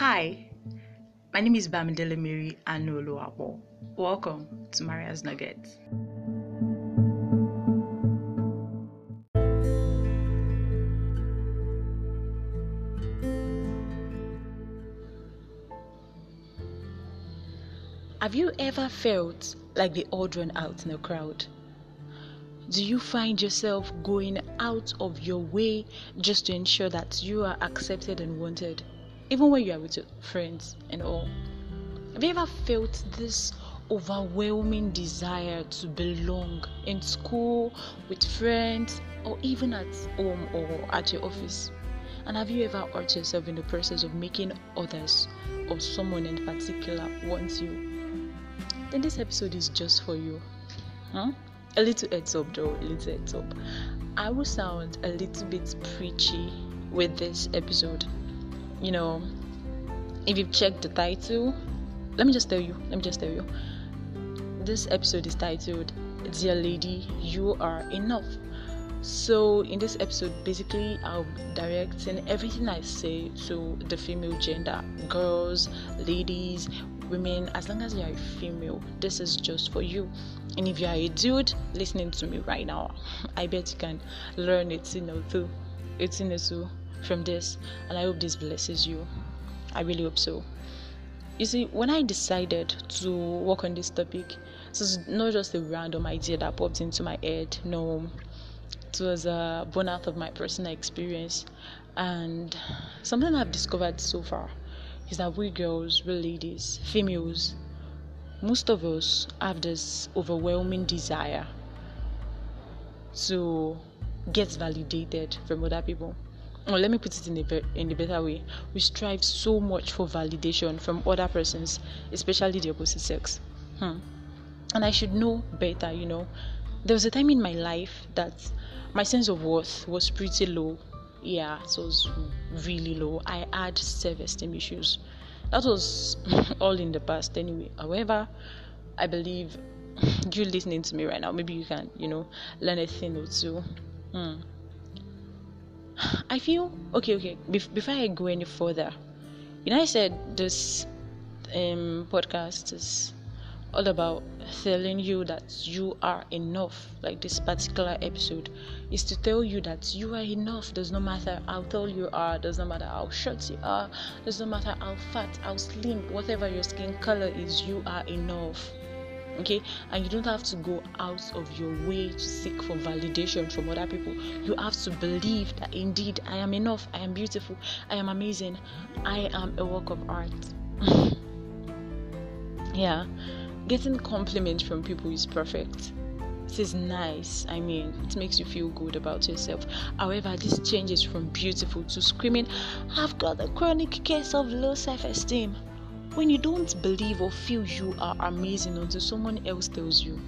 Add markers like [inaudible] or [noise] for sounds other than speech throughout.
Hi, my name is Bamidele Mary Anuluapo. Welcome to Maria's Nuggets. Have you ever felt like the odd one out in a crowd? Do you find yourself going out of your way just to ensure that you are accepted and wanted, even when you are with your friends and all? Have you ever felt this overwhelming desire to belong in school, with friends, or even at home or at your office? And have you ever hurt yourself in the process of making others or someone in particular want you? Then this episode is just for you. Huh? a little heads up though, a little heads up. I will sound a little bit preachy with this episode. You know, if you've checked the title, let me just tell you, let me just tell you. This episode is titled Dear Lady, You Are Enough. So, in this episode, basically, I'll be directing everything I say to the female gender girls, ladies, women, as long as you are a female, this is just for you. And if you are a dude listening to me right now, [laughs] I bet you can learn it, you know, too. It's in too from this, and I hope this blesses you. I really hope so. You see, when I decided to work on this topic, this is not just a random idea that popped into my head. No, it was a born out of my personal experience, and something I've discovered so far is that we girls, we ladies, females, most of us have this overwhelming desire to get validated from other people. Or let me put it in a, in a better way. We strive so much for validation from other persons, especially the opposite sex. Hmm. And I should know better, you know. There was a time in my life that my sense of worth was pretty low. Yeah, it was really low. I had self esteem issues that was [laughs] all in the past anyway. However, I believe [laughs] you listening to me right now, maybe you can, you know, learn a thing or two. Hmm. I feel okay, okay. Bef- before I go any further, you know, I said this um, podcast is all about telling you that you are enough. Like this particular episode is to tell you that you are enough. Does not matter how tall you are, does not matter how short you are, does not matter how fat, how slim, whatever your skin color is, you are enough. Okay, and you don't have to go out of your way to seek for validation from other people. You have to believe that indeed I am enough, I am beautiful, I am amazing, I am a work of art. [laughs] yeah getting compliments from people is perfect. It is nice. I mean, it makes you feel good about yourself. However, this changes from beautiful to screaming, I've got a chronic case of low self esteem. When you don't believe or feel you are amazing until someone else tells you.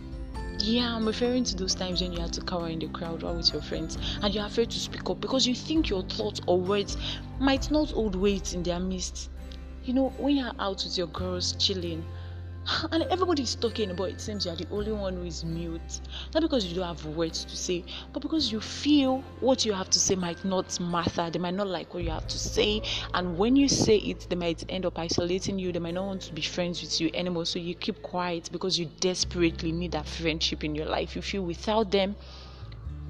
Yeah, I'm referring to those times when you had to cower in the crowd or with your friends and you're afraid to speak up because you think your thoughts or words might not hold weight in their midst. You know, when you're out with your girls chilling, [sighs] and everybody is talking but it seems you're the only one who is mute. Not because you don't have words to say but because you feel what you have to say might not matter. They might not like what you have to say. And when you say it they might end up isolating you. They might not want to be friends with you anymore. So you keep quiet because you desperately need that friendship in your life. You feel without them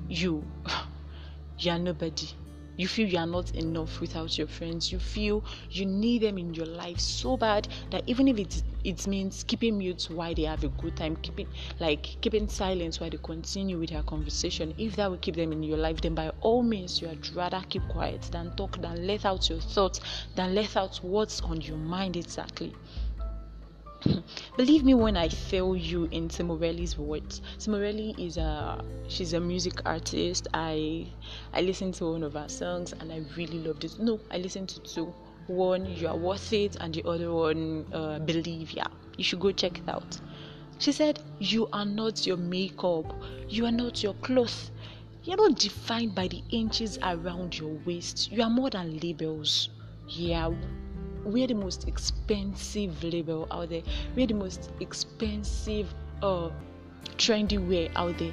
you [sighs] you're nobody you feel you are not enough without your friends. You feel you need them in your life so bad that even if it it means keeping mute while they have a good time keeping like keeping silence while they continue with their conversation if that will keep them in your life then by all means you would rather keep quiet than talk than let out your thoughts than let out what's on your mind exactly [laughs] Believe me when I tell you in Timorelli's words. Timorelli is a she's a music artist. I I listened to one of her songs and I really loved it. No, I listened to two. One, you are worth it, and the other one, uh, believe. Yeah, you should go check it out. She said, You are not your makeup, you are not your clothes. You're not defined by the inches around your waist. You are more than labels. Yeah, we're the most expensive label out there. We're the most expensive uh trendy wear out there.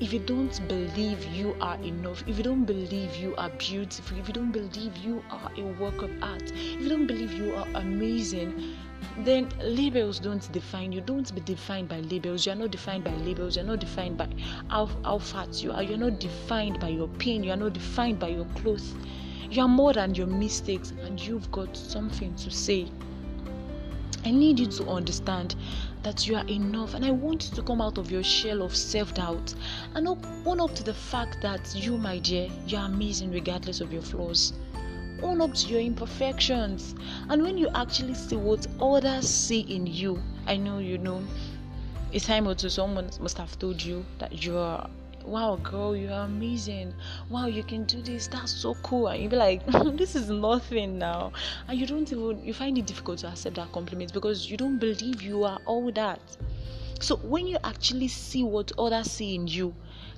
if you don't believe you are enough, if you don't believe you are beautiful, if you don't believe you are a work of art, if you don't believe you are amazing, then labels don't define you. Don't be defined by labels. You're not defined by labels. You're not defined by how, how fat you are. You're not defined by your pain. You're not defined by your clothes. You are more than your mistakes, and you've got something to say. I need you to understand that you are enough, and I want you to come out of your shell of self doubt and own up to the fact that you, my dear, you are amazing regardless of your flaws. Own up to your imperfections, and when you actually see what others see in you, I know you know. A time or two, someone must have told you that you are wow girl you're amazing. Wow you can do this. That's so cool. And you'll be like [laughs] this is nothing now. And you don't even you find it difficult to accept that compliment because you don't believe you are all that. So when you actually see what others see in you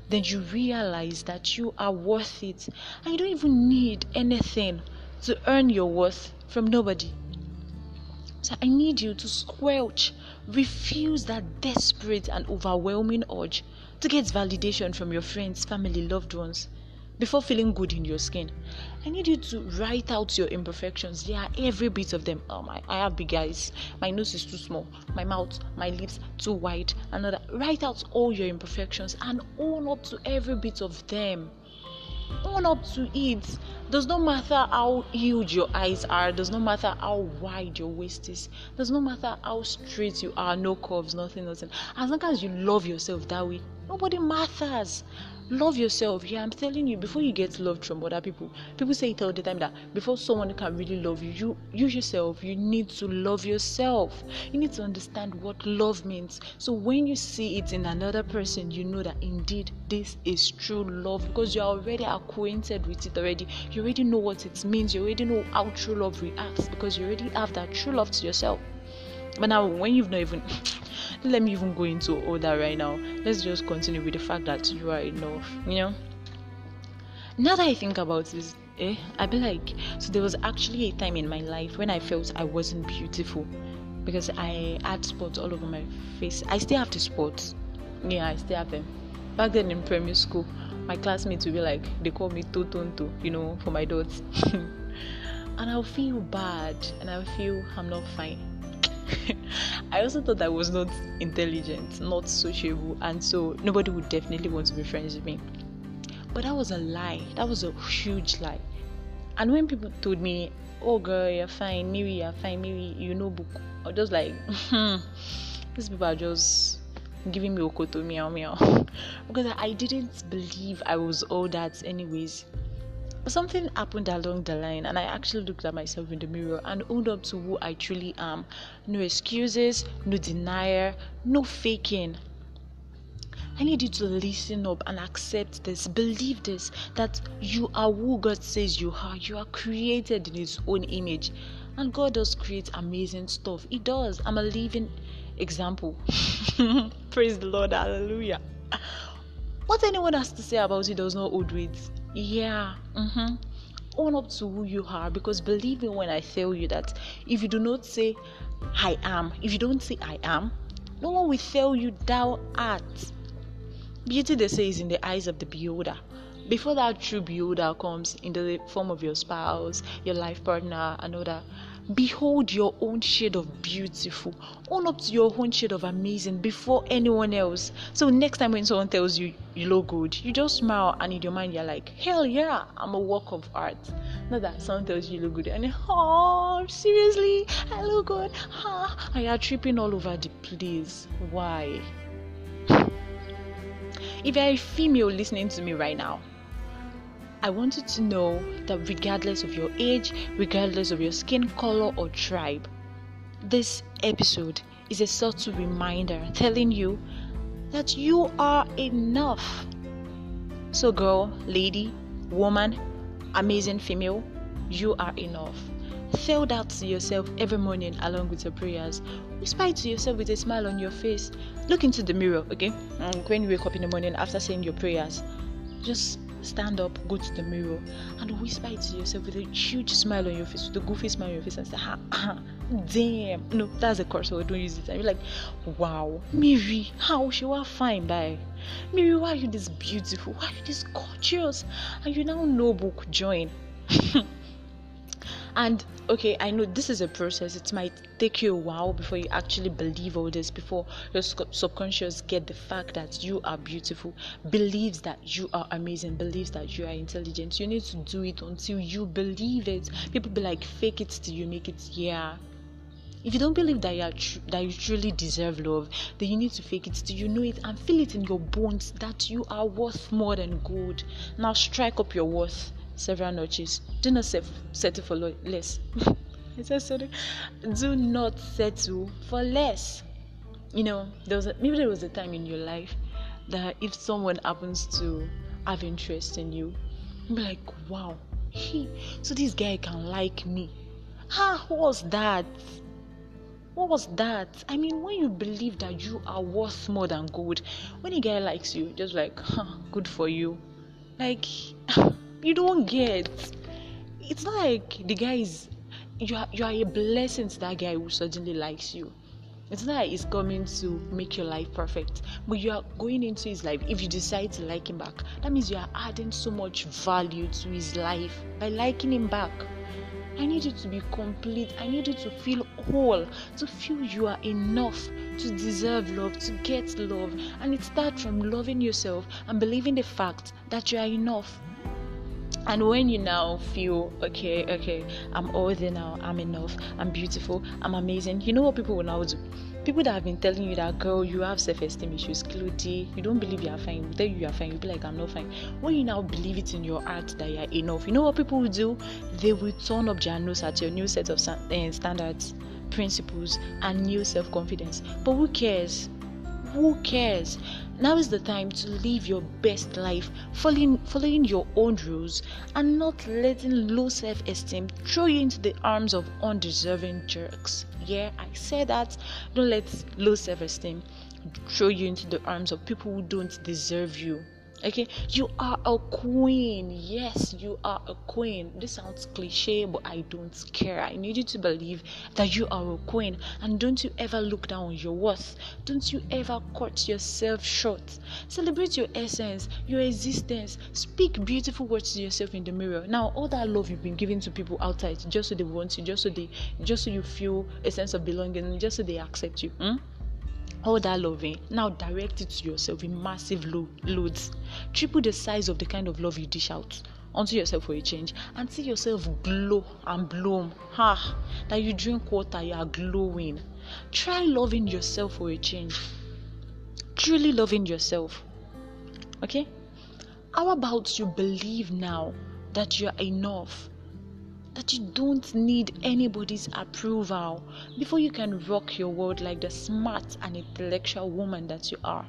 then you realize that you are worth it. And you don't even need anything to earn your worth from nobody. So I need you to squelch, refuse that desperate and overwhelming urge to get validation from your friends, family, loved ones before feeling good in your skin. I need you to write out your imperfections. There are every bit of them. Oh my, I have big eyes. My nose is too small. My mouth, my lips too wide. Another. Write out all your imperfections and own up to every bit of them own up to it does not matter how huge your eyes are does not matter how wide your waist is does not matter how straight you are no curves nothing nothing as long as you love yourself that way nobody matters. Love yourself. Yeah i'm telling you before you get loved from other people people say it all the time that before someone can really love you you you yourself. You need to love yourself. You need to understand what love means. So when you see it in another person you know that indeed this is true love because you're already acquainted with it already. You already know what it means. You already know how true love reacts because you already have that true love to yourself but now when you've not even [laughs] let me even go into all that right now. Let's just continue with the fact that you are enough, you know. Now that I think about this, eh, I be like, so there was actually a time in my life when I felt I wasn't beautiful because I had spots all over my face. I still have the spots. Yeah, I still have them. Back then in primary school, my classmates would be like, they call me Totonto, you know, for my dots. [laughs] and I'll feel bad and I'll feel I'm not fine [laughs] I also thought I was not intelligent, not sociable, and so nobody would definitely want to be friends with me. But that was a lie. That was a huge lie. And when people told me, "Oh, girl, you're fine. Maybe you're fine. Maybe you know book," I was just like, hmm, "These people are just." giving me okoto meow meow [laughs] because I didn't believe I was all that anyways but something happened along the line, and I actually looked at myself in the mirror and owned up to who I truly am. No excuses, no denial, no faking. I need you to listen up and accept this, believe this that you are who God says you are. You are created in His own image, and God does create amazing stuff. He does. I'm a living example. [laughs] Praise the Lord, hallelujah. What anyone has to say about it does not hold weight. Yeah. Mm-hmm. Own up to who you are because believe me when I tell you that if you do not say I am, if you don't say I am, no one will tell you thou art. Beauty, they say, is in the eyes of the beholder. Before that true beholder comes in the form of your spouse, your life partner, that, Behold your own shade of beautiful. Own up to your own shade of amazing before anyone else. So next time when someone tells you you look good, you just smile and in your mind you're like, hell yeah, I'm a work of art. Not that someone tells you you look good and oh seriously, I look good. Huh? And you're tripping all over the place. Why? If you're a female listening to me right now, I want you to know that regardless of your age, regardless of your skin color or tribe, this episode is a subtle reminder telling you that you are enough. So, girl, lady, woman, amazing female, you are enough. Tell that to yourself every morning along with your prayers. Whisper to yourself with a smile on your face. Look into the mirror, okay? And when you wake up in the morning after saying your prayers, just stand up, go to the mirror, and whisper it to yourself with a huge smile on your face, with a goofy smile on your face, and say, ah, ah damn. No, that's a curse word, don't use it. And you're like, wow, Miri, how she was fine by? Miri, why are you this beautiful? Why are you this gorgeous? And you now know book join. [laughs] and okay i know this is a process. It might take you a while before you actually believe all this before your subconscious get the fact that you are beautiful believes that you are amazing believes that you are intelligent. You need to do it until you believe it. People be like fake it till you make it. Yeah. If you don't believe that you, are tr- that you truly deserve love, then you need to fake it till you know it and feel it in your bones that you are worth more than gold. Now strike up your worth several notches. Do not settle for less. [laughs] I said sorry. Do not settle for less. You know, there was a, maybe there was a time in your life that if someone happens to have interest in you, you'll be like, wow, he, so this guy can like me. Ah, what was that? What was that? I mean, when you believe that you are worth more than gold, when a guy likes you, just like, huh, good for you. Like, [laughs] you don't get. It's not like the guy is you are you are a blessing to that guy who suddenly likes you. It's not like he's coming to make your life perfect, but you are going into his life. If you decide to like him back, that means you are adding so much value to his life by liking him back. I need you to be complete. I need you to feel whole, to feel you are enough to deserve love, to get love. And it starts from loving yourself and believing the fact that you are enough and when you now feel okay okay i'm worthy now i'm enough i'm beautiful i'm amazing you know what people will now do? People that have been telling you that girl you have self-esteem issues cloudy you don't believe you are fine tell you you are fine you'll be like i'm not fine. When you now believe it in your heart that you are enough you know what people will do? They will turn up their nose at your new set of eh, standards principles and new self-confidence. But who cares? Who cares now is the time to live your best life, following, following your own rules and not letting low self esteem throw you into the arms of undeserving jerks. Yeah, I said that. Don't let low self esteem throw you into the arms of people who don't deserve you. Okay, you are a queen. Yes, you are a queen. This sounds cliche, but I don't care. I need you to believe that you are a queen and don't you ever look down on your worth. Don't you ever cut yourself short. Celebrate your essence, your existence. Speak beautiful words to yourself in the mirror. Now, all that love you've been giving to people outside just so they want you, just so they just so you feel a sense of belonging, just so they accept you. Hmm? All that loving now direct it to yourself in massive lo- loads. Triple the size of the kind of love you dish out onto yourself for a change and see yourself glow and bloom. Ha! That you drink water you are glowing. Try loving yourself for a change. Truly loving yourself. Okay? How about you believe now that you're enough that you don't need anybody's approval before you can rock your world like the smart and intellectual woman that you are.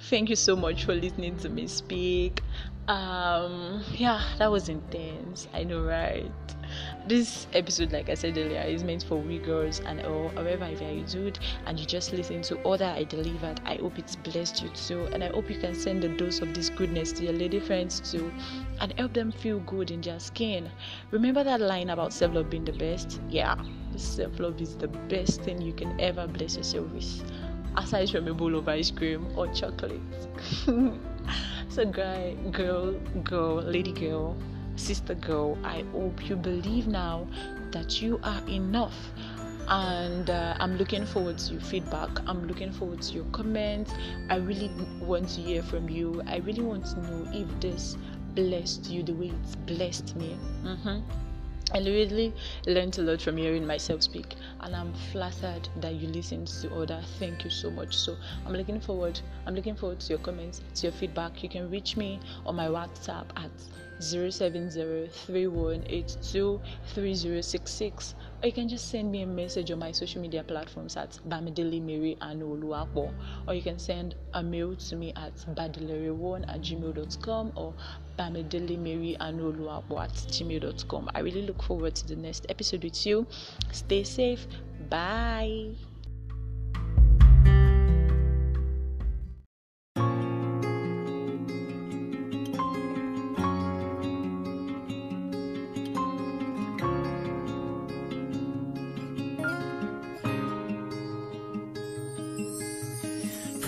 Thank you so much for listening to me speak. Um, yeah, that was intense. I know, right? This episode like i said earlier is meant for we girls and or however if you're dude and you just listen to all that i delivered i hope it's blessed you too. And i hope you can send a dose of this goodness to your lady friends too and help them feel good in their skin. Remember that line about self-love being the best? Yeah self-love is the best thing you can ever bless yourself with aside from a bowl of ice cream or chocolate. [laughs] So guy girl girl lady girl sister girl, I hope you believe now that you are enough. And uh, I'm looking forward to your feedback. I'm looking forward to your comments. I really want to hear from you. I really want to know if this blessed you the way it's blessed me. Mm-hmm. I really learned a lot from hearing myself speak, and I'm flattered that you listened to other. Thank you so much. So I'm looking forward. I'm looking forward to your comments, to your feedback. You can reach me on my WhatsApp at 07031823066 or you can just send me a message on my social media platforms at Bamidele Mary Anoluapo or you can send a mail to me at badilere1 at gmail.com or Bamidele Mary Anoluapo at gmail.com. I really look forward to the next episode with you. Stay safe. Bye.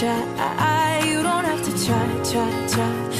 try. You don't have to try, try, try.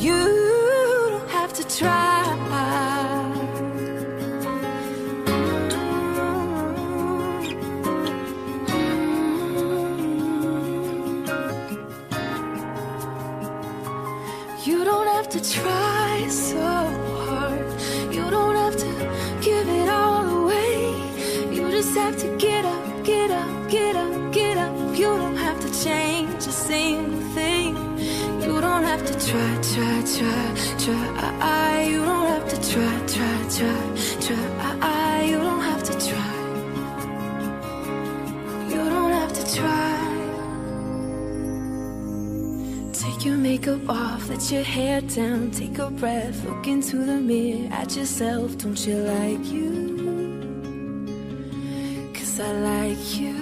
You don't have to try. You don't have to try so hard. You don't have to give it all away. You just have to get up, get up, get up, get up. You don't have to change a single thing. You don't have to try, try, try, try. i You don't have to try, try, try, try. i You don't have to try. You don't have to try. Take your makeup off, let your hair down, take a breath, look into the mirror at yourself. Don't you like you? Cause I like you.